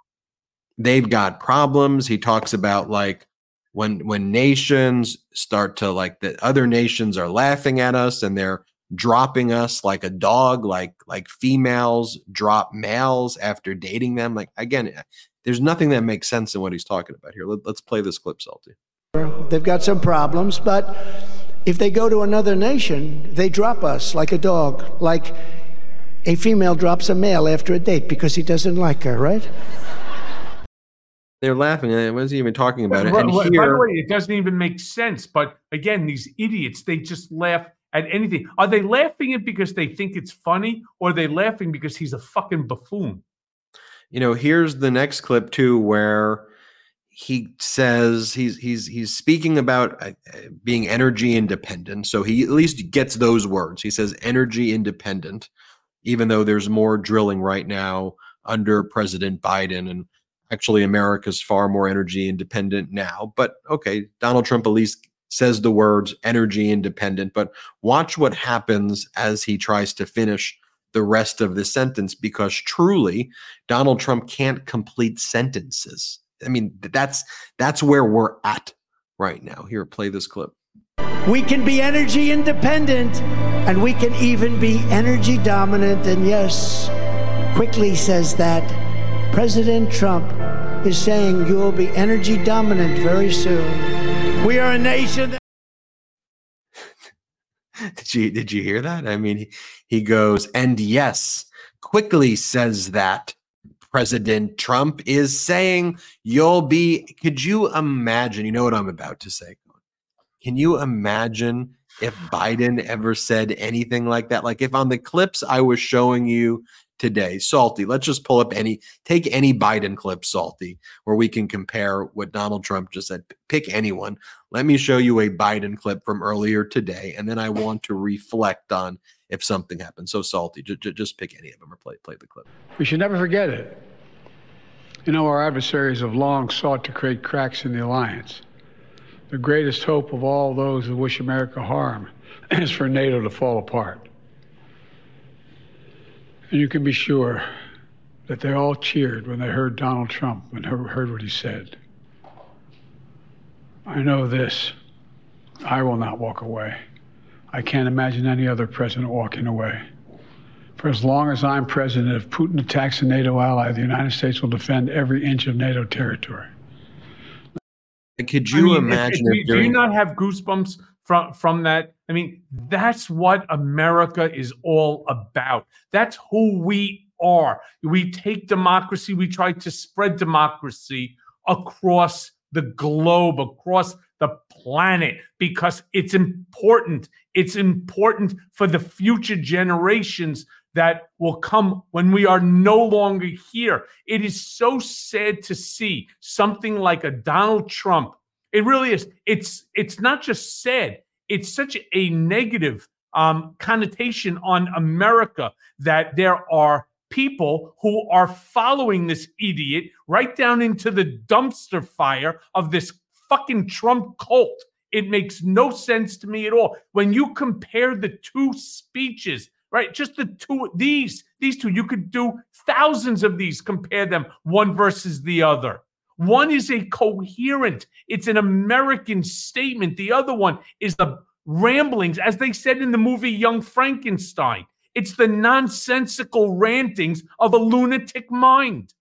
they've got problems. He talks about like when when nations start to like the other nations are laughing at us and they're dropping us like a dog like like females drop males after dating them like again eh, there's nothing that makes sense in what he's talking about here. Let, us play this clip salty. They've got some problems but if they go to another nation they drop us like a dog like a female drops a male after a date because he doesn't like her right they're laughing it. Is he even talking about? But, and here, by the way, it doesn't even make sense. But again, these idiots, they just laugh at anything. Are they laughing it because they think it's funny, or are they laughing because he's a fucking buffoon? You know, here's the next clip too, where he says he's he's he's speaking about uh, being energy independent. So he at least gets those words. He says energy independent, even though there's more drilling right now under President Biden and Actually, America's far more energy independent now. But okay, Donald Trump at least says the words energy independent. But watch what happens as he tries to finish the rest of the sentence because truly, Donald Trump can't complete sentences. I mean, that's that's where we're at right now. Here, play this clip. We can be energy independent and we can even be energy dominant. And yes, quickly says that President Trump is saying you will be energy dominant very soon. We are a nation. That- *laughs* did you did you hear that? I mean, he, he goes, and yes, quickly says that President Trump is saying you'll be. Could you imagine? You know what I'm about to say. Can you imagine if Biden ever said anything like that? Like if on the clips I was showing you today. Salty, let's just pull up any, take any Biden clip, Salty, where we can compare what Donald Trump just said. Pick anyone. Let me show you a Biden clip from earlier today, and then I want to reflect on if something happened. So, Salty, j- j- just pick any of them or play, play the clip. We should never forget it. You know, our adversaries have long sought to create cracks in the alliance. The greatest hope of all those who wish America harm *clears throat* is for NATO to fall apart. And you can be sure that they all cheered when they heard Donald Trump and heard what he said. I know this I will not walk away. I can't imagine any other president walking away. For as long as I'm president, if Putin attacks a NATO ally, the United States will defend every inch of NATO territory. Could you I mean, imagine? If, if, do you not have goosebumps from from that. I mean, that's what America is all about. That's who we are. We take democracy, we try to spread democracy across the globe, across the planet, because it's important. It's important for the future generations that will come when we are no longer here. It is so sad to see something like a Donald Trump it really is. It's it's not just said. It's such a negative um, connotation on America that there are people who are following this idiot right down into the dumpster fire of this fucking Trump cult. It makes no sense to me at all. When you compare the two speeches, right? Just the two, these, these two, you could do thousands of these, compare them one versus the other. One is a coherent, it's an American statement. The other one is the ramblings, as they said in the movie Young Frankenstein. It's the nonsensical rantings of a lunatic mind.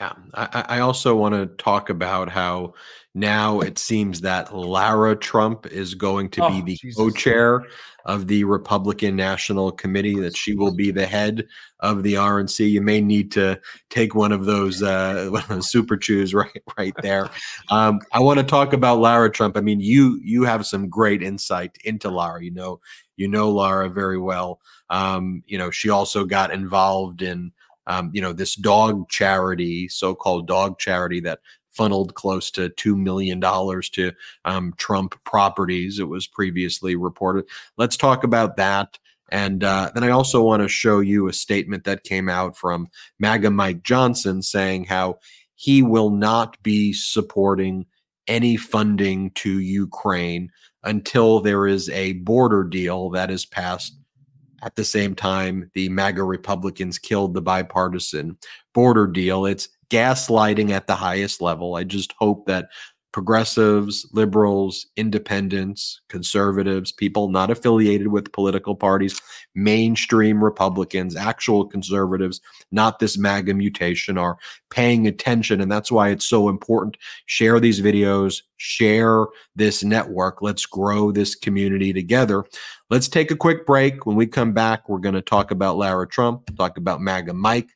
Yeah. I, I also want to talk about how now it seems that Lara Trump is going to be Oh, the Jesus. co chair of the Republican National Committee, that she will be the head of the RNC. You may need to take one of those, uh, *laughs* one of those super chews right, right there. Um, I want to talk about Lara Trump. I mean, you you have some great insight into Lara. You know, you know Lara very well. Um, you know, she also got involved in um, you know, this dog charity, so-called dog charity that funneled close to two million dollars to um, Trump properties. It was previously reported. Let's talk about that. And uh, then I also want to show you a statement that came out from MAGA Mike Johnson saying how he will not be supporting any funding to Ukraine until there is a border deal that is passed at the same time, the MAGA Republicans killed the bipartisan border deal. It's gaslighting at the highest level. I just hope that progressives, liberals, independents, conservatives, people not affiliated with political parties, mainstream Republicans, actual conservatives, not this MAGA mutation, are paying attention. And that's why it's so important. Share these videos, share this network. Let's grow this community together. Let's take a quick break. When we come back, we're going to talk about Lara Trump, talk about MAGA Mike,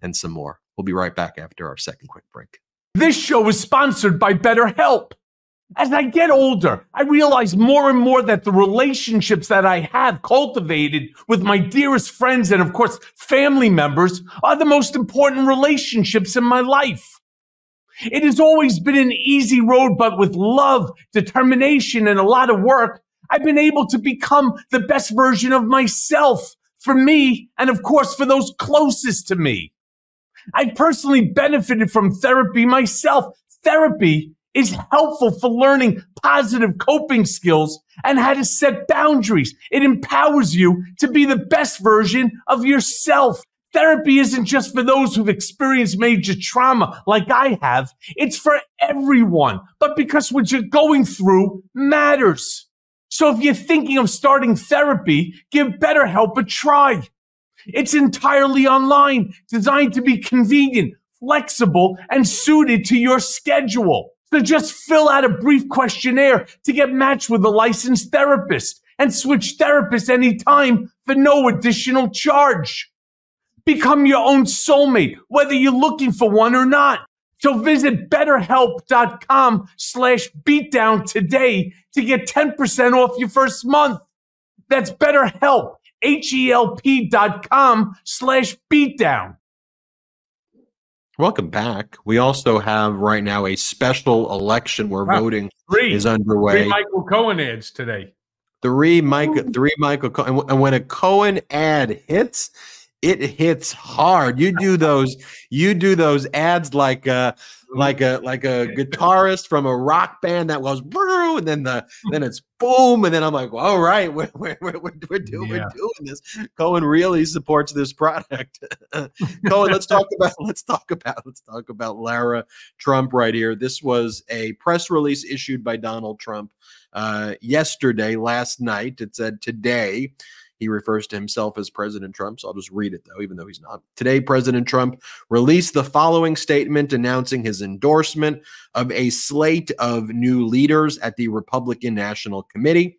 and some more. We'll be right back after our second quick break. This show is sponsored by BetterHelp. As I get older, I realize more and more that the relationships that I have cultivated with my dearest friends and, of course, family members are the most important relationships in my life. It has always been an easy road, but with love, determination, and a lot of work, I've been able to become the best version of myself for me and, of course, for those closest to me. I personally benefited from therapy myself. Therapy is helpful for learning positive coping skills and how to set boundaries. It empowers you to be the best version of yourself. Therapy isn't just for those who've experienced major trauma like I have. It's for everyone. But because what you're going through matters. So if you're thinking of starting therapy, give BetterHelp a try. It's entirely online, designed to be convenient, flexible, and suited to your schedule. So just fill out a brief questionnaire to get matched with a licensed therapist and switch therapists anytime for no additional charge. Become your own soulmate, whether you're looking for one or not. So visit betterhelp.com slash beatdown today to get 10% off your first month. That's betterhelp, H-E-L-P dot com slash beatdown. Welcome back. We also have right now a special election where Wow. voting Three, is underway. three Michael Cohen ads today. Three Mike, three Michael, Co- and, w- and when a Cohen ad hits, it hits hard. You do those, you do those ads like uh like a like a guitarist from a rock band that goes and then the *laughs* then it's boom, and then I'm like, all right, we're we're we're, we're, we're, doing, Yeah. we're doing this. Cohen really supports this product. *laughs* Cohen, let's talk about let's talk about let's talk about Lara Trump right here. This was a press release issued by Donald Trump uh, yesterday, last night. It said today. He refers to himself as President Trump. So I'll just read it though, even though he's not. Today, President Trump released the following statement announcing his endorsement of a slate of new leaders at the Republican National Committee.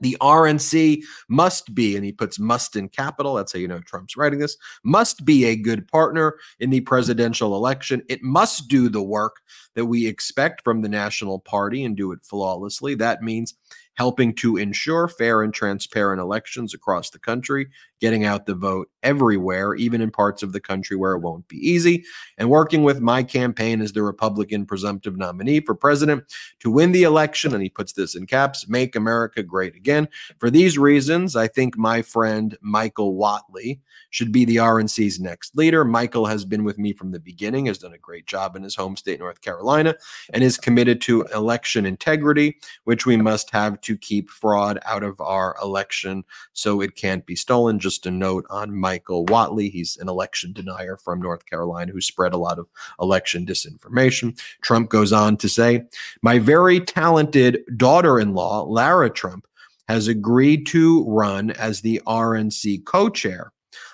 The RNC must be, and he puts must in capital, that's how you know Trump's writing this, must be a good partner in the presidential election. It must do the work that we expect from the National Party and do it flawlessly. That means helping to ensure fair and transparent elections across the country, getting out the vote everywhere, even in parts of the country where it won't be easy, and working with my campaign as the Republican presumptive nominee for president to win the election. And he puts this in caps make America great again. For these reasons, I think my friend Michael Whatley should be the RNC's next leader. Michael has been with me from the beginning, has done a great job in his home state, North Carolina, and is committed to election integrity, which we must have to keep fraud out of our election so it can't be stolen. Just a note on Michael Whatley. He's an election denier from North Carolina who spread a lot of election disinformation. Trump goes on to say, My very talented daughter in law, Lara Trump, has agreed to run as the RNC co chair.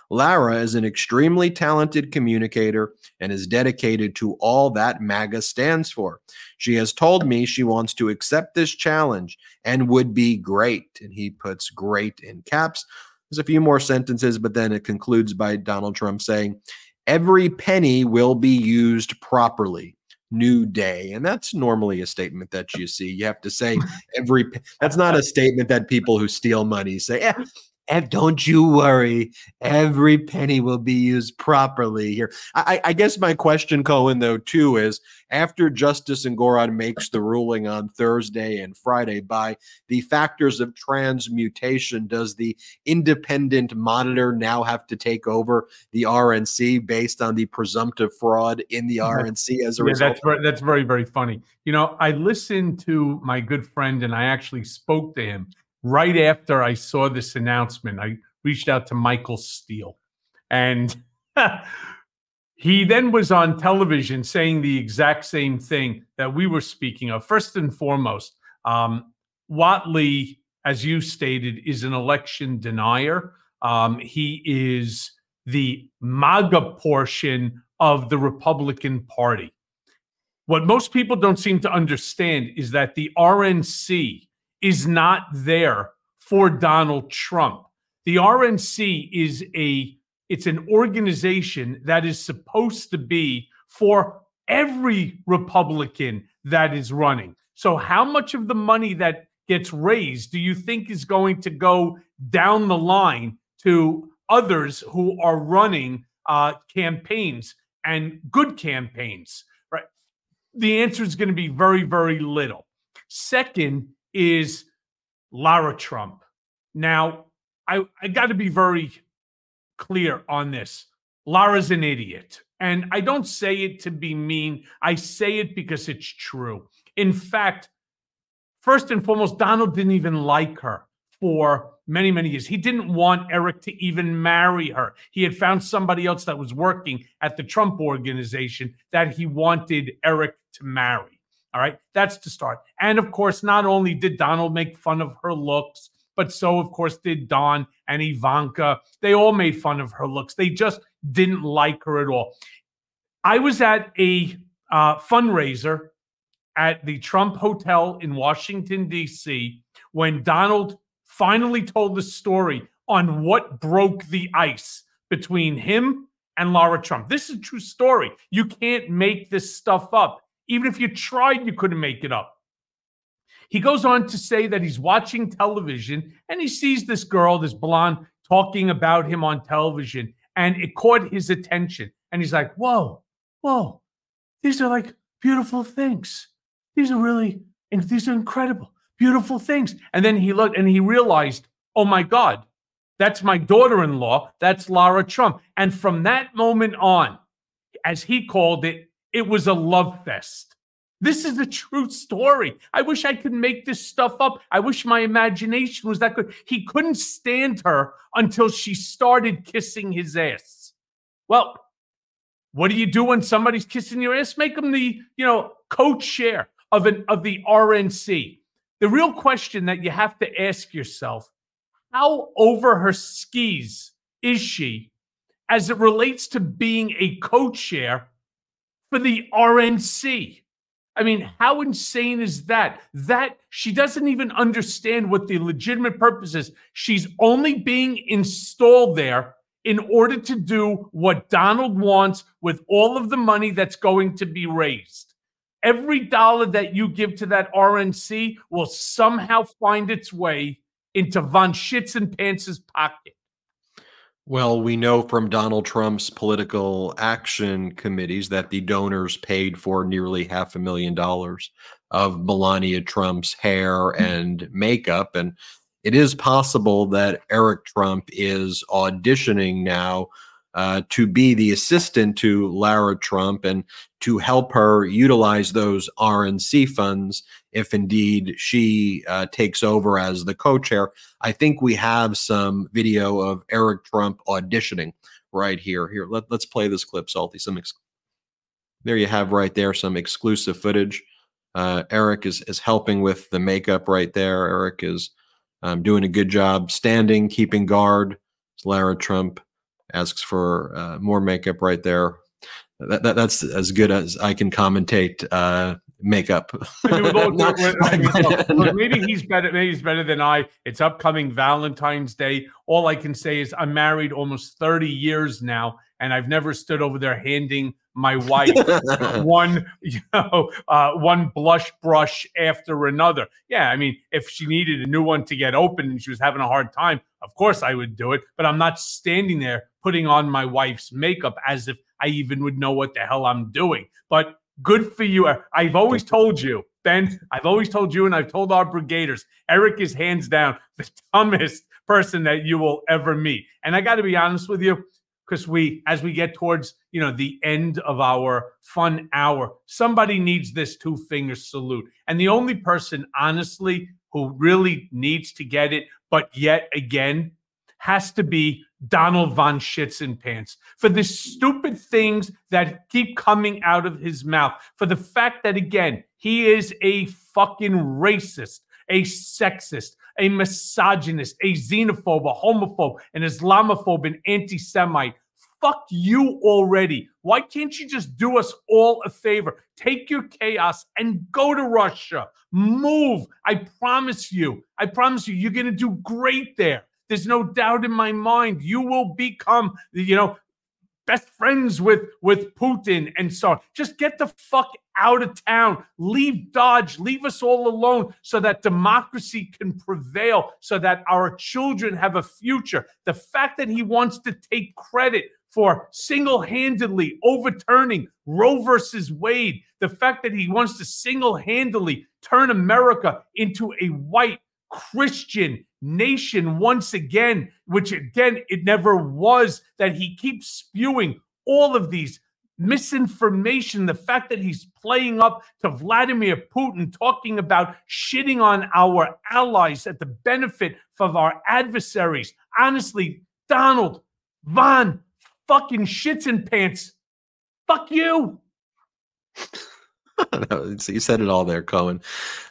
Lara is an extremely talented communicator and is dedicated to all that MAGA stands for. She has told me she wants to accept this challenge and would be great. And he puts great in caps. There's a few more sentences, but then it concludes by Donald Trump saying, Every penny will be used properly. New day. And that's normally a statement that you see. You have to say *laughs* every that's not a statement that people who steal money say eh, and don't you worry, every penny will be used properly here. I, I, guess my question, Cohen, though, too, is after Justice Engoron makes the ruling on Thursday and Friday by the factors of transmutation, does the independent monitor now have to take over the RNC based on the presumptive fraud in the RNC as a yeah, result? That's very, that's very, very funny. You know, I listened to my good friend and I actually spoke to him right after I saw this announcement, I reached out to Michael Steele. And *laughs* he then was on television saying the exact same thing that we were speaking of. First and foremost, um, Whatley, as you stated, is an election denier. Um, he is the MAGA portion of the Republican Party. What most people don't seem to understand is that the RNC, is not there for Donald Trump. The RNC is a it's an organization that is supposed to be for every Republican that is running. So how much of the money that gets raised do you think is going to go down the line to others who are running uh, campaigns and good campaigns? Right. The answer is going to be very, very little. Second, is Lara Trump. Now, I, I got to be very clear on this. Lara's an idiot. And I don't say it to be mean, I say it because it's true. In fact, first and foremost, Donald didn't even like her for many, many years. He didn't want Eric to even marry her. He had found somebody else that was working at the Trump organization that he wanted Eric to marry. All right, that's to start. And of course, not only did Donald make fun of her looks, but so of course did Don and Ivanka. They all made fun of her looks. They just didn't like her at all. I was at a uh, fundraiser at the Trump Hotel in Washington, D.C., when Donald finally told the story on what broke the ice between him and Lara Trump. This is a true story. You can't make this stuff up. Even if you tried, you couldn't make it up. He goes on to say that he's watching television and he sees this girl, this blonde, talking about him on television, and it caught his attention. And he's like, Whoa, whoa, these are like beautiful things. These are really, these are incredible, beautiful things. And then he looked and he realized, Oh my God, that's my daughter in law. That's Lara Trump. And from that moment on, as he called it, it was a love fest. This is a true story. I wish I could make this stuff up. I wish my imagination was that good. He couldn't stand her until she started kissing his ass. Well, what do you do when somebody's kissing your ass? Make them the, you know, co-chair of an of the RNC. The real question that you have to ask yourself, how over her skis is she as it relates to being a co-chair for the RNC. I mean, how insane is that? That she doesn't even understand what the legitimate purpose is. She's only being installed there in order to do what Donald wants with all of the money that's going to be raised. Every dollar that you give to that RNC will somehow find its way into von Schitz and Pants's pocket. Well, we know from Donald Trump's political action committees that the donors paid for nearly half a million dollars of Melania Trump's hair and makeup. And it is possible that Eric Trump is auditioning now uh, to be the assistant to Lara Trump and to help her utilize those RNC funds if indeed she uh, takes over as the co-chair. I think we have some video of Eric Trump auditioning right here. Here, let, let's play this clip, Salty. Some ex- there you have right there some exclusive footage. Uh, Eric is is helping with the makeup right there. Eric is um, doing a good job standing, keeping guard. Lara Trump asks for uh, more makeup right there. That, that, that's as good as I can commentate uh, makeup. *laughs* Maybe he's better. Maybe he's better than I. It's upcoming Valentine's Day. All I can say is I'm married almost 30 years now, and I've never stood over there handing my wife *laughs* one, you know, uh, one blush brush after another. Yeah, I mean, if she needed a new one to get open and she was having a hard time, of course I would do it. But I'm not standing there putting on my wife's makeup as if I even would know what the hell I'm doing. But good for you. I've always told you, Ben, I've always told you, and I've told our brigaders, Eric is hands down the *laughs* dumbest person that you will ever meet. And I got to be honest with you, because we, as we get towards, you know, the end of our fun hour, somebody needs this two finger salute. And the only person, honestly, who really needs to get it, but yet again, has to be Donald von Schitzenpants for the stupid things that keep coming out of his mouth, for the fact that, again, he is a fucking racist, a sexist, a misogynist, a xenophobe, a homophobe, an Islamophobe, an anti Semite. Fuck you already. Why can't you just do us all a favor? Take your chaos and go to Russia. Move. I promise you. I promise you, you're going to do great there. There's no doubt in my mind you will become, you know, best friends with with Putin and so on. Just get the fuck out of town. Leave Dodge. Leave us all alone so that democracy can prevail, so that our children have a future. The fact that he wants to take credit for single-handedly overturning Roe versus Wade, the fact that he wants to single-handedly turn America into a white Christian nation once again, which again, it never was, that he keeps spewing all of these misinformation, the fact that he's playing up to Vladimir Putin, talking about shitting on our allies at the benefit of our adversaries. Honestly, Donald, Von, fucking shits and pants. Fuck you. *laughs* you said it all there, Cohen.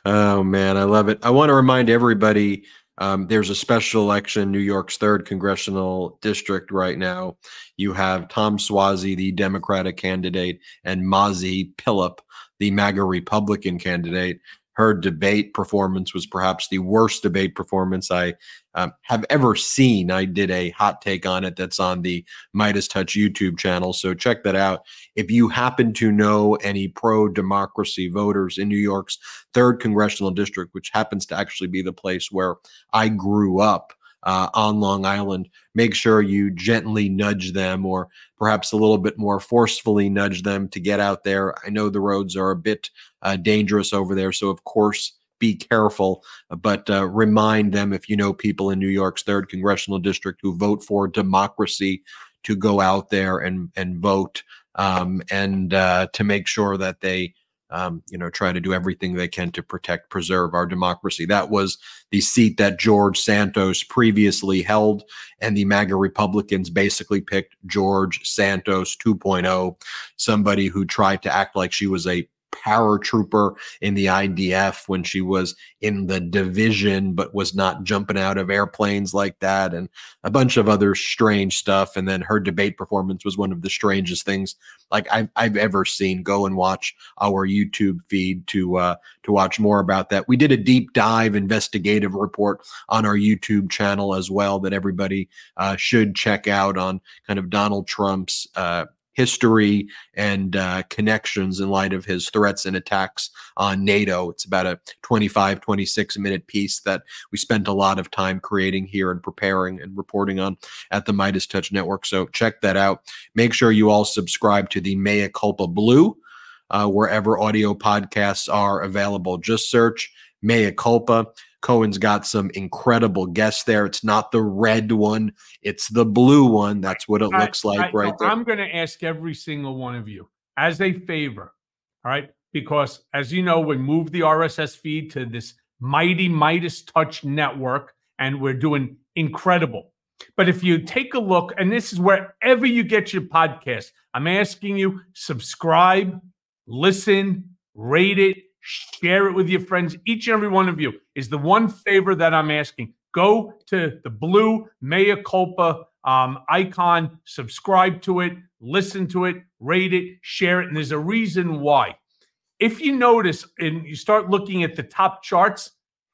Oh man, I love it. I want to remind everybody um, there's a special election, New York's third congressional district right now. You have Tom Suozzi, the Democratic candidate, and Mazi Pilip, the MAGA Republican candidate her debate performance was perhaps the worst debate performance I um, have ever seen. I did a hot take on it that's on the MeidasTouch YouTube channel. So check that out. If you happen to know any pro democracy voters in New York's third congressional district, which happens to actually be the place where I grew up, uh, on Long Island, make sure you gently nudge them or perhaps a little bit more forcefully nudge them to get out there. I know the roads are a bit uh, dangerous over there. So, of course, be careful, but uh, remind them if you know people in New York's third congressional district who vote for democracy to go out there and and vote um, and uh, to make sure that they um, you know, try to do everything they can to protect, preserve our democracy. That was the seat that George Santos previously held, and the MAGA Republicans basically picked George Santos 2.0, somebody who tried to act like she was a paratrooper in the IDF when she was in the division, but was not jumping out of airplanes like that, and a bunch of other strange stuff. And then her debate performance was one of the strangest things like I've, I've ever seen. Go and watch our YouTube feed to uh, to watch more about that. We did a deep dive investigative report on our YouTube channel as well that everybody uh, should check out on kind of Donald Trump's uh, history and uh, connections in light of his threats and attacks on NATO. It's about a 25, 26 minute piece that we spent a lot of time creating here and preparing and reporting on at the MeidasTouch Network. So check that out. Make sure you all subscribe to the Mea Culpa Blue. Uh, wherever audio podcasts are available, just search Mea Culpa. Cohen's got some incredible guests there. It's not the red one, it's the blue one. That's what it looks like I- right there. I'm going to ask every single one of you as a favor, all right? Because as you know, we moved the RSS feed to this mighty MeidasTouch network, and we're doing incredible. But if you take a look, and this is wherever you get your podcast, I'm asking you subscribe, listen, rate it, share it with your friends. Each and every one of you is the one favor that I'm asking. Go to the blue Mea culpa um, icon, subscribe to it, listen to it, rate it, share it. And there's a reason why. If you notice and you start looking at the top charts,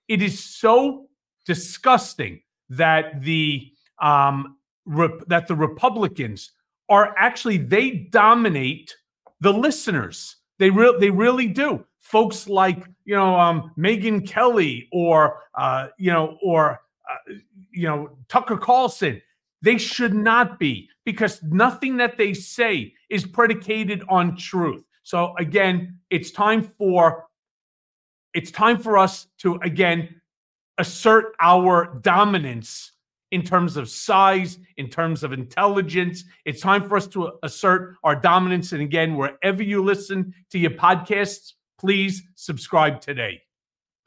it is so disgusting that the um, rep- that the Republicans are actually they dominate the listeners. They real they really do. Folks like you know um, Megyn Kelly or uh, you know or uh, you know Tucker Carlson. They should not be because nothing that they say is predicated on truth. So again, it's time for it's time for us to again assert our dominance in terms of size, in terms of intelligence. It's time for us to assert our dominance. And again, wherever you listen to your podcasts, please subscribe today.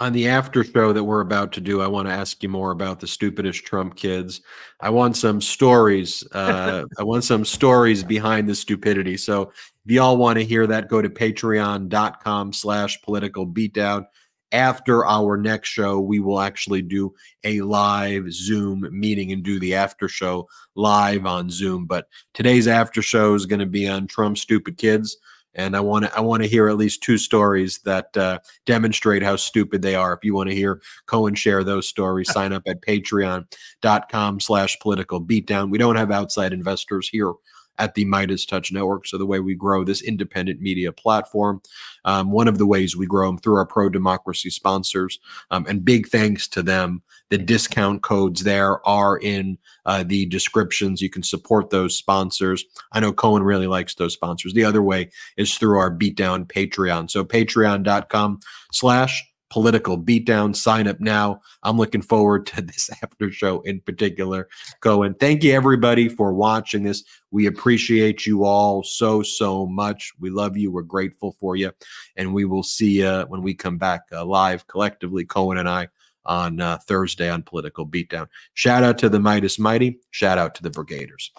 on the after show that we're about to do, I want to ask you more about the stupidest Trump kids. I want some stories. Uh, *laughs* I want some stories behind the stupidity. So if y'all want to hear that, go to patreon.com slash political beatdown. After our next show, we will actually do a live Zoom meeting and do the after show live on Zoom. But today's after show is going to be on Trump stupid kids. And I want to I want to hear at least two stories that uh, demonstrate how stupid they are. If you want to hear Cohen share those stories, *laughs* sign up at patreon.com slash political beatdown. We don't have outside investors here at the MeidasTouch Network. So the way we grow this independent media platform, um, one of the ways we grow them through our pro-democracy sponsors. Um, and big thanks to them. The discount codes there are in uh, the descriptions. You can support those sponsors. I know Cohen really likes those sponsors. The other way is through our beatdown Patreon. So patreon.com slash political beatdown. Sign up now. I'm looking forward to *laughs* this after show in particular. Cohen, thank you everybody for watching this. We appreciate you all so, so much. We love you. We're grateful for you. And we will see you when we come back uh, live collectively, Cohen and I, on uh, Thursday on Political Beatdown. Shout out to the Meidas Mighty. Shout out to the Brigaders.